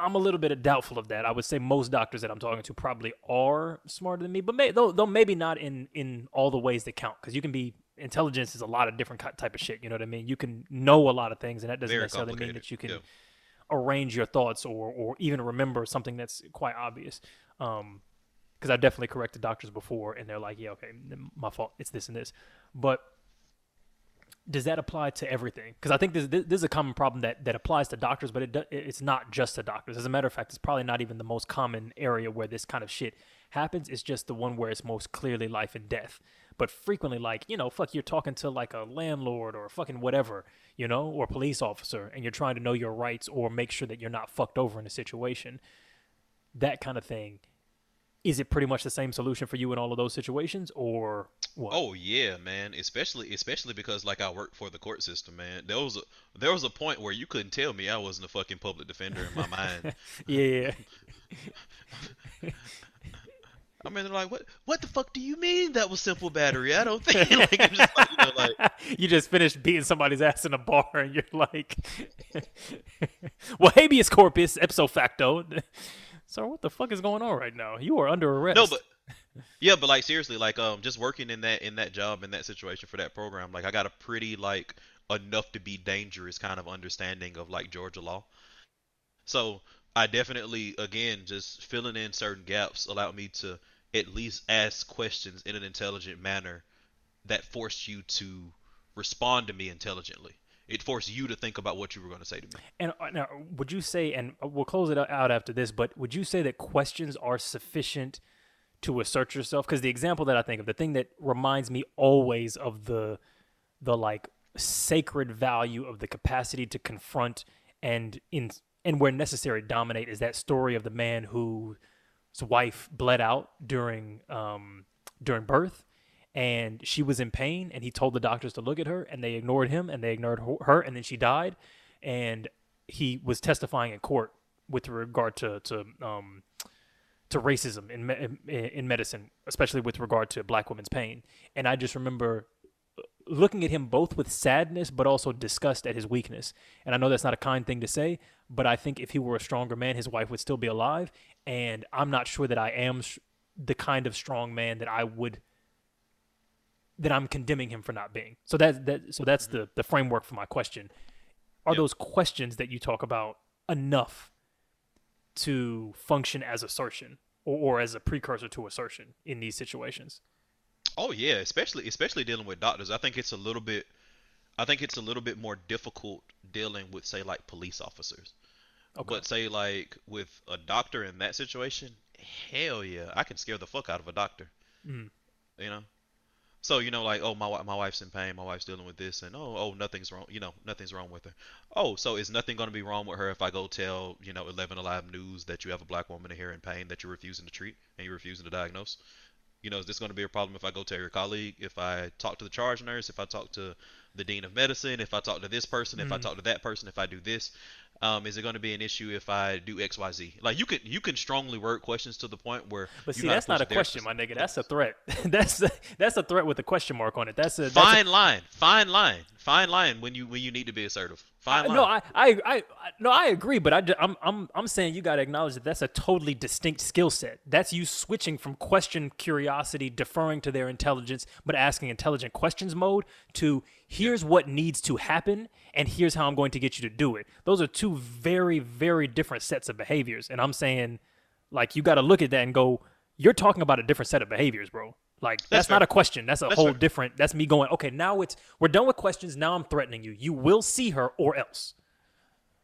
I'm a little bit doubtful of that. I would say most doctors that I'm talking to probably are smarter than me, but may, though, though maybe not in in all the ways that count. Because you can be intelligence is a lot of different type of shit. You know what I mean? You can know a lot of things, and that doesn't Very necessarily mean that you can Yeah. arrange your thoughts or or even remember something that's quite obvious. Um, because I've definitely corrected doctors before, and they're like, "Yeah, okay, my fault. It's this and this." But does that apply to everything? Because I think this, this is a common problem that that applies to doctors, but it it's not just to doctors. As a matter of fact, it's probably not even the most common area where this kind of shit happens. It's just the one where it's most clearly life and death. But frequently, like you know, fuck, you're talking to like a landlord or fucking whatever, you know, or police officer, and you're trying to know your rights or make sure that you're not fucked over in a situation. That kind of thing. Is it pretty much the same solution for you in all of those situations, or what? Oh yeah, man. Especially especially because like I work for the court system, man. There was a there was a point where you couldn't tell me I wasn't a fucking public defender in my mind. yeah. I mean, they're like, what what the fuck do you mean that was simple battery? I don't think like I'm just like, you know, like you just finished beating somebody's ass in a bar and you're like well habeas corpus ipso facto sir what the fuck is going on right now you are under arrest no, but yeah, but like seriously, like um, just working in that in that job in that situation for that program, like I got a pretty like enough to be dangerous kind of understanding of like Georgia law. So I definitely, again, just filling in certain gaps allowed me to at least ask questions in an intelligent manner that forced you to respond to me intelligently. It forced you to think about what you were going to say to me. and uh, now would you say and we'll close it out after this but would you say that questions are sufficient to assert yourself because the example that i think of the thing that reminds me always of the the like sacred value of the capacity to confront and in and where necessary dominate is that story of the man whose wife bled out during um during birth and she was in pain and he told the doctors to look at her and they ignored him and they ignored her and then she died and he was testifying in court with regard to to um to racism in me- in, in medicine especially with regard to black women's pain and i just remember uh, looking at him both with sadness but also disgust at his weakness. And I know that's not a kind thing to say, but I think if he were a stronger man, his wife would still be alive. And I'm not sure that I am sh- the kind of strong man that I would that I'm condemning him for not being. So that that so that's mm-hmm. the the framework for my question. Are Yep. those questions that you talk about enough to function as assertion or, or as a precursor to assertion in these situations? Oh yeah, especially especially dealing with doctors. I think it's a little bit I think it's a little bit more difficult dealing with say like police officers. Okay. But say like with a doctor in that situation, hell yeah, I can scare the fuck out of a doctor. Mm. You know? So, you know like, oh my my wife's in pain, my wife's dealing with this and oh oh nothing's wrong, you know, nothing's wrong with her. Oh, so is nothing going to be wrong with her if I go tell, you know, 11 Alive News that you have a black woman here in pain that you're refusing to treat and you're refusing to diagnose? You know, is this going to be a problem if I go tell your colleague, if I talk to the charge nurse, if I talk to the dean of medicine, if I talk to this person, if I Mhm. talk to that person, if I do this? Um, is it going to be an issue if I do X, Y, Z? Like you can you can strongly word questions to the point where But see, that's not a question, my nigga. That's a threat. that's a, that's a threat with a question mark on it. That's a that's fine line, fine line, fine line when you when you need to be assertive. Fine line. no, I, I, I, no, I agree. But I, I'm, I'm, I'm saying you got to acknowledge that that's a totally distinct skill set. That's you switching from question curiosity, deferring to their intelligence, but asking intelligent questions mode to here's what needs to happen and here's how I'm going to get you to do it. Those are two very, very different sets of behaviors. And I'm saying, like, you got to look at that and go, you're talking about a different set of behaviors, bro. Like that's, not a question. That's a That's whole fair. different. That's me going. Okay, now it's we're done with questions. Now I'm threatening you. You will see her or else.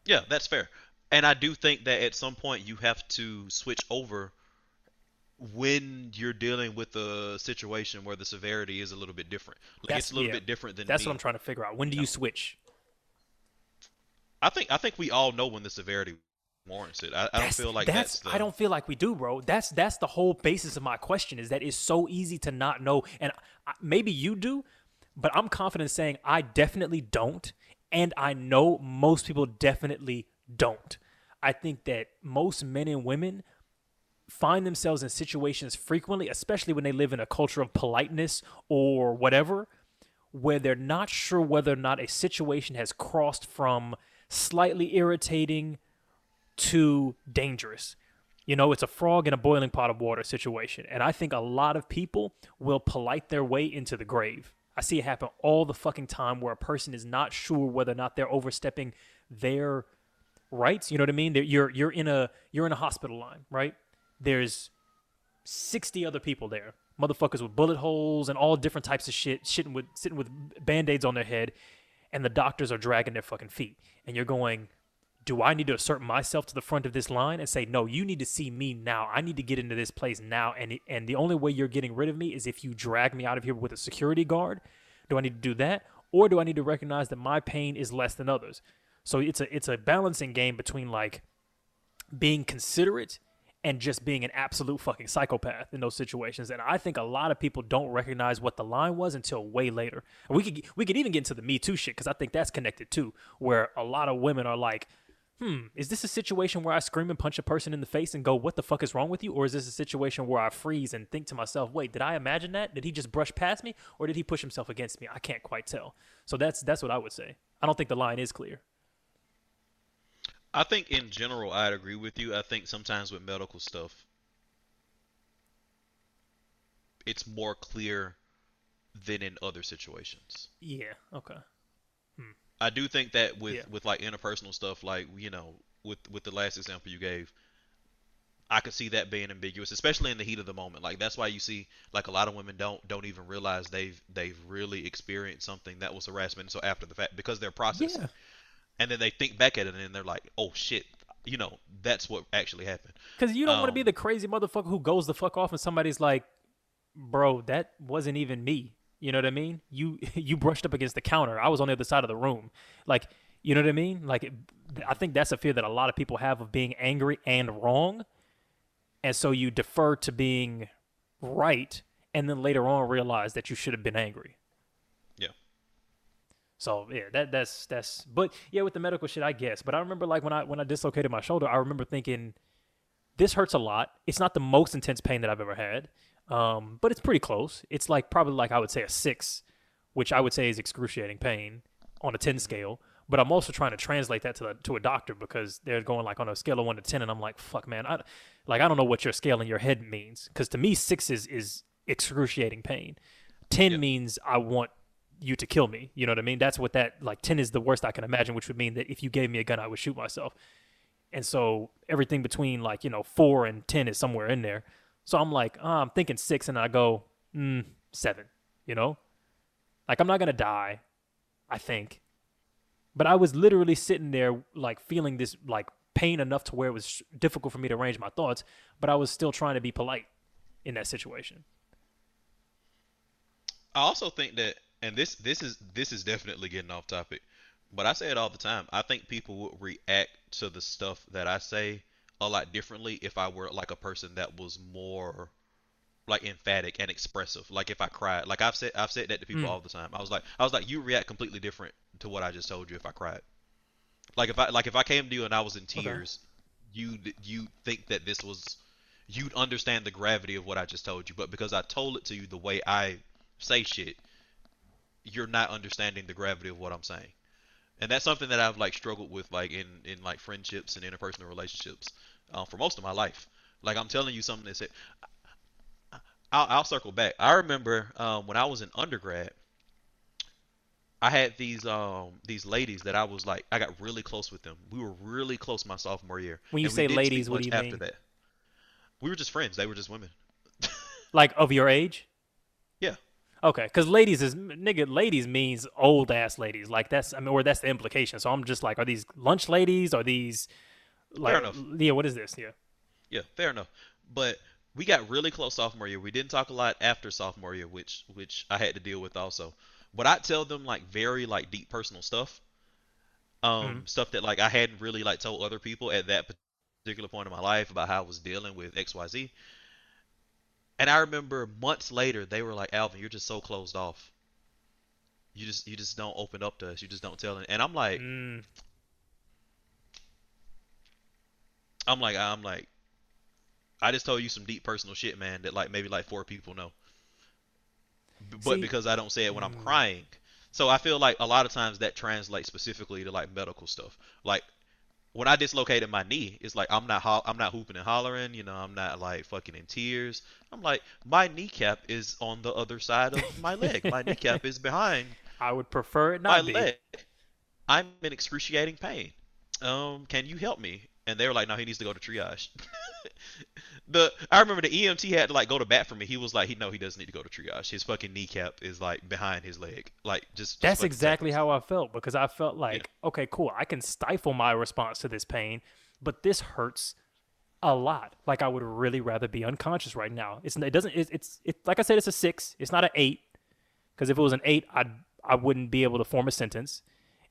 Yeah, that's fair. And I do think that at some point you have to switch over when you're dealing with a situation where the severity is a little bit different. Like That's- it's a little yeah. bit different than That's me. what I'm trying to figure out. When do you switch? I think I think we all know when the severity warrants it. I, I don't feel like that's, that's, the, I don't feel like we do, bro. That's that's the whole basis of my question is that it's so easy to not know, and I, maybe you do, but I'm confident saying I definitely don't, and I know most people definitely don't. I think that most men and women find themselves in situations frequently, especially when they live in a culture of politeness or whatever, where they're not sure whether or not a situation has crossed from slightly irritating to dangerous. You know, it's a frog in a boiling pot of water situation. And I think a lot of people will polite their way into the grave. I see it happen all the fucking time where a person is not sure whether or not they're overstepping their rights. You know what I mean? You're you're in a you're in a hospital line, right? There's 60 other people there. Motherfuckers with bullet holes and all different types of shit, sitting with sitting with band-aids on their head, and the doctors are dragging their fucking feet. And you're going, do I need to assert myself to the front of this line and say, no, you need to see me now. I need to get into this place now. And, and the only way you're getting rid of me is if you drag me out of here with a security guard. Do I need to do that? Or do I need to recognize that my pain is less than others? So it's a, it's a balancing game between like being considerate and just being an absolute fucking psychopath in those situations. And I think a lot of people don't recognize what the line was until way later. We could we could even get into the Me Too shit because I think that's connected too, where a lot of women are like, hmm, is this a situation where I scream and punch a person in the face and go, what the fuck is wrong with you? Or is this a situation where I freeze and think to myself, wait, did I imagine that? Did he just brush past me? Or did he push himself against me? I can't quite tell. So that's that's what I would say. I don't think the line is clear. I think in general I'd agree with you. I think sometimes with medical stuff it's more clear than in other situations. Yeah, okay. I do think that with yeah. with like interpersonal stuff, like you know, with with the last example you gave, I could see that being ambiguous, especially in the heat of the moment. Like that's why you see like a lot of women don't don't even realize they've they've really experienced something that was harassment. So after the fact, because they're processing, yeah. and then they think back at it and they're like, oh shit, you know, that's what actually happened. Because you don't um, want to be the crazy motherfucker who goes the fuck off and somebody's like, bro, that wasn't even me. You know what I mean? You you brushed up against the counter. I was on the other side of the room. Like, you know what I mean? Like, I think that's a fear that a lot of people have of being angry and wrong, and so you defer to being right, and then later on realize that you should have been angry. Yeah. So yeah, that that's that's. But yeah, with the medical shit, I guess. But I remember like when I when I dislocated my shoulder, I remember thinking, this hurts a lot. It's not the most intense pain that I've ever had. Um, but it's pretty close. It's like probably like I would say a six, which I would say is excruciating pain on a 10 scale. But I'm also trying to translate that to a, to a doctor because they're going like on a scale of one to 10. And I'm like, fuck, man. I, like, I don't know what your scale in your head means. Cause to me, six is, is excruciating pain. 10 yeah. means I want you to kill me. You know what I mean? That's what that, like 10 is the worst I can imagine, which would mean that if you gave me a gun, I would shoot myself. And so everything between like, you know, four and 10 is somewhere in there. So I'm like, oh, I'm thinking six, and I go, mm, seven, you know? Like, I'm not to die, I think. But I was literally sitting there, like, feeling this, like, pain enough to where it was difficult for me to arrange my thoughts, but I was still trying to be polite in that situation. I also think that, and this this is this is definitely getting off topic, but I say it all the time. I think people would react to the stuff that I say a lot differently if I were like a person that was more like emphatic and expressive. Like if I cried, like I've said, I've said that to people mm. all the time. I was like, I was like, you react completely different to what I just told you if I cried. Like if I like if I came to you and I was in tears, okay. you you think that this was you'd understand the gravity of what I just told you, but because I told it to you the way I say shit, you're not understanding the gravity of what I'm saying and that's something that I've like struggled with like in in like friendships and interpersonal relationships um, for most of my life. Like I'm telling you something that said, I'll, I'll circle back. I remember um, when I was in undergrad, I had these um these ladies that I was like I got really close with them. We were really close my sophomore year. When you say ladies, what do you after mean? That. We were just friends. They were just women. like of your age? Okay, because ladies is nigga. Ladies means old ass ladies. Like that's I mean, or that's the implication. So I'm just like, are these lunch ladies? Are these like? Fair enough. Yeah. What is this? Yeah. Yeah. Fair enough. But we got really close sophomore year. We didn't talk a lot after sophomore year, which which I had to deal with also. But I tell them like very like deep personal stuff, um, mm-hmm. stuff that like I hadn't really like told other people at that particular point in my life about how I was dealing with XYZ. And I remember months later they were like, Alvin, you're just so closed off. You just you just don't open up to us. You just don't tell. And I'm like, Mm, I'm like, I'm like, I just told you some deep personal shit, man, that like maybe like four people know. B- But See- because I don't say it when I'm Mm. crying. So I feel like a lot of times that translates specifically to like medical stuff. Like when I dislocated my knee, it's like I'm not ho- I'm not hooping and hollering, you know, I'm not like fucking in tears. I'm like my kneecap is on the other side of my leg. My kneecap is behind I would prefer it my not be. leg. I'm in excruciating pain. Um, can you help me? And they were like, no, he needs to go to triage. the I remember the EMT had to like go to bat for me. He was like, he no, he doesn't need to go to triage. His fucking kneecap is like behind his leg. Like just. just That's exactly how I felt because I felt like, okay, cool, I can stifle my response to this pain, but this hurts a lot. Like I would really rather be unconscious right now. It's it doesn't it's it's it, like I said, it's a six. It's not an eight because if it was an eight, I I wouldn't be able to form a sentence.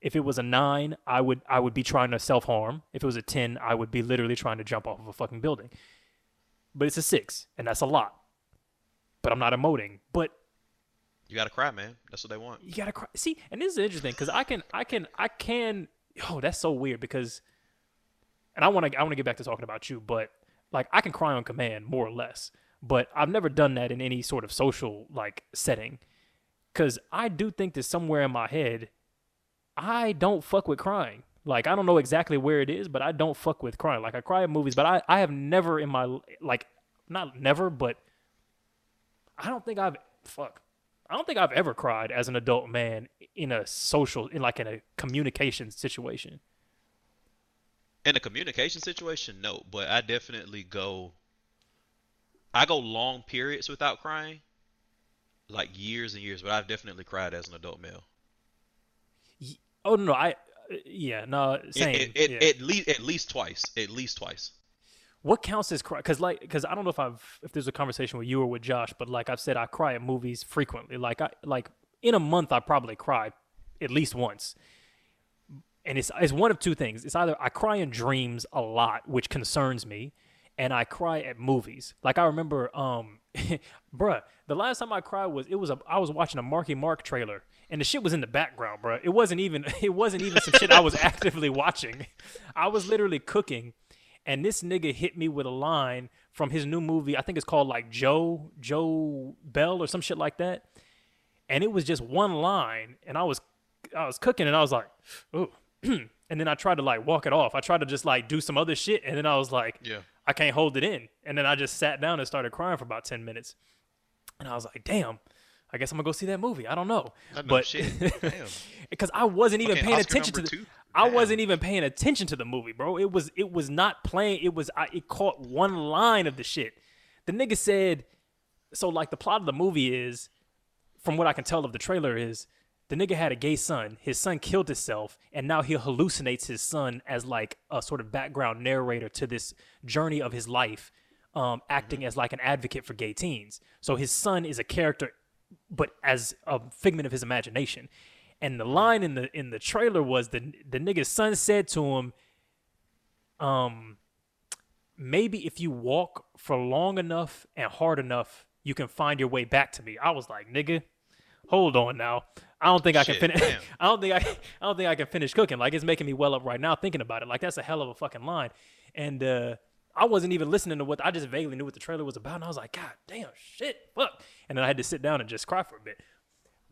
If it was a nine, I would I would be trying to self harm. If it was a ten, I would be literally trying to jump off of a fucking building. But it's a six, and that's a lot. But I'm not emoting. But You gotta cry, man. That's what they want. you gotta cry. See, and this is interesting because I can, I can, I can. Oh, that's so weird because, and I want to, I want to get back to talking about you, but like I can cry on command more or less, but I've never done that in any sort of social like setting, because I do think that somewhere in my head, I don't fuck with crying. Like I don't know exactly where it is, but I don't fuck with crying. Like I cry at movies, but I, I have never in my like, not never, but I don't think I've fuck. I don't think I've ever cried as an adult man in a social, in like in a communication situation. In a communication situation, no, but I definitely go. I go long periods without crying, like years and years. But I've definitely cried as an adult male. Oh no, I, yeah, no, same. It, it, yeah. At least at least twice. At least twice. what counts as cry? Because like, because I don't know if I've if there's a conversation with you or with Josh, but like I've said, I cry at movies frequently. Like I like in a month, I probably cry at least once. And it's it's one of two things. It's either I cry in dreams a lot, which concerns me, and I cry at movies. Like I remember, um, bruh, the last time I cried was it was a I was watching a Marky Mark trailer, and the shit was in the background, bruh. It wasn't even it wasn't even some shit I was actively watching. I was literally cooking, and this nigga hit me with a line from his new movie. I think it's called like Joe Joe Bell or some shit like that, and it was just one line, and I was I was cooking, and I was like, ooh. and then I tried to like walk it off. I tried to just like do some other shit, and then I was like, Yeah. I can't hold it in. And then I just sat down and started crying for about 10 minutes. And I was like, damn, I guess I'm gonna go see that movie. I don't know. Know but because I wasn't even Fucking paying Oscar attention to the, two? I Damn. wasn't even paying attention to the movie, bro. It was it was not playing. It was I, it caught one line of the shit. The nigga said, so like the plot of the movie is, from what I can tell of the trailer is, the nigga had a gay son. His son killed himself, and now he hallucinates his son as like a sort of background narrator to this journey of his life, um, acting as like an advocate for gay teens. So his son is a character, but as a figment of his imagination. And the line in the in the trailer was the the nigga's son said to him, um, maybe if you walk for long enough and hard enough, you can find your way back to me. I was like, nigga, hold on now. I don't think I can finish. I don't think I. I don't think I can finish cooking. Like it's making me well up right now thinking about it. Like that's a hell of a fucking line. And uh, I wasn't even listening to what I just vaguely knew what the trailer was about, and I was like, God damn, shit, fuck. And then I had to sit down and just cry for a bit.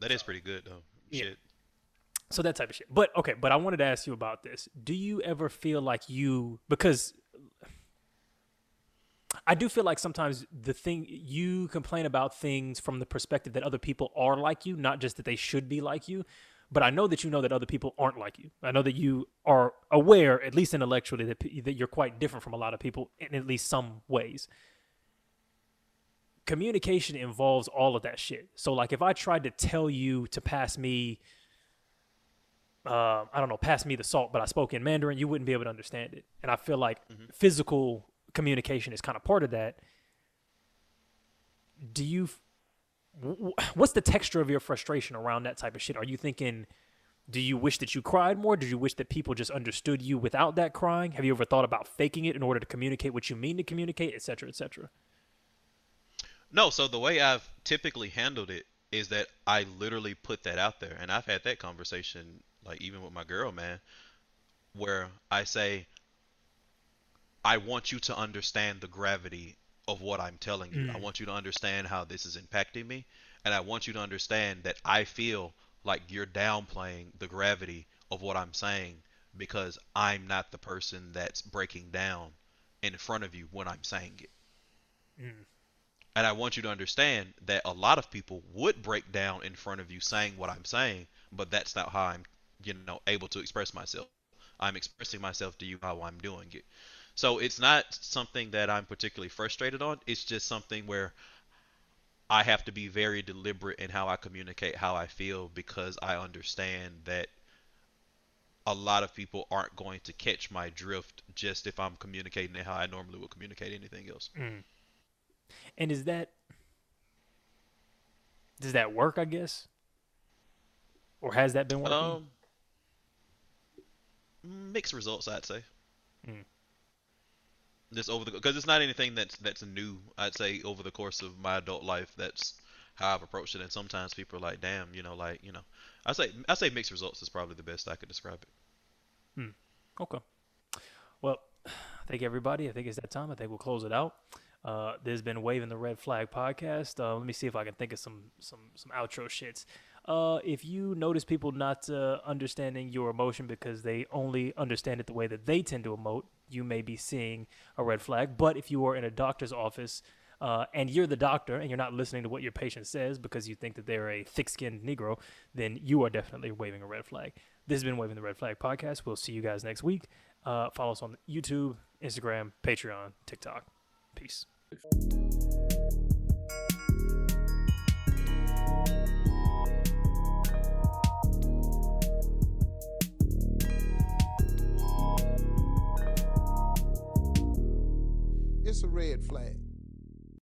That is pretty good though. Yeah. Shit. So that type of shit. But okay, but I wanted to ask you about this. Do you ever feel like you because I do feel like sometimes the thing you complain about things from the perspective that other people are like you, not just that they should be like you. But I know that you know that other people aren't like you. I know that you are aware, at least intellectually, that that you're quite different from a lot of people in at least some ways. Communication involves all of that shit. So like if I tried to tell you to pass me uh, I don't know, pass me the salt, but I spoke in Mandarin, you wouldn't be able to understand it. And I feel like physical communication is kind of part of that. Do you, what's the texture of your frustration around that type of shit? Are you thinking, do you wish that you cried more? Did you wish that people just understood you without that crying? Have you ever thought about faking it in order to communicate what you mean to communicate, etc., etc.? No, so the way I've typically handled it is that I literally put that out there, and I've had that conversation, like even with my girl, man, where I say, I want you to understand the gravity of what I'm telling you. Mm. I want you to understand how this is impacting me, and I want you to understand that I feel like you're downplaying the gravity of what I'm saying because I'm not the person that's breaking down in front of you when I'm saying it. Mm. And I want you to understand that a lot of people would break down in front of you saying what I'm saying, but that's not how I'm, you know, able to express myself. I'm expressing myself to you how I'm doing it. So it's not something that I'm particularly frustrated on. It's just something where I have to be very deliberate in how I communicate how I feel because I understand that a lot of people aren't going to catch my drift just if I'm communicating it how I normally would communicate anything else. Mm. And is that does that work? I guess, or has that been working? Um, mixed results, I'd say. Mm. Just over the because it's not anything that's that's new. I'd say over the course of my adult life, that's how I've approached it. And sometimes people are like, "Damn, you know, like you know," I say I say mixed results is probably the best I could describe it. Hmm. Okay. Well, I think everybody. I think it's that time. I think we'll close it out. Uh, there's been waving the red flag podcast. Uh, let me see if I can think of some some some outro shits. Uh, if you notice people not uh, understanding your emotion because they only understand it the way that they tend to emote, you may be seeing a red flag. But if you are in a doctor's office uh, and you're the doctor and you're not listening to what your patient says because you think that they're a thick-skinned Negro, then you are definitely waving a red flag. This has been Waving the Red Flag podcast. We'll see you guys next week. Uh, follow us on YouTube, Instagram, Patreon, TikTok. Peace perspective. It's a red flag.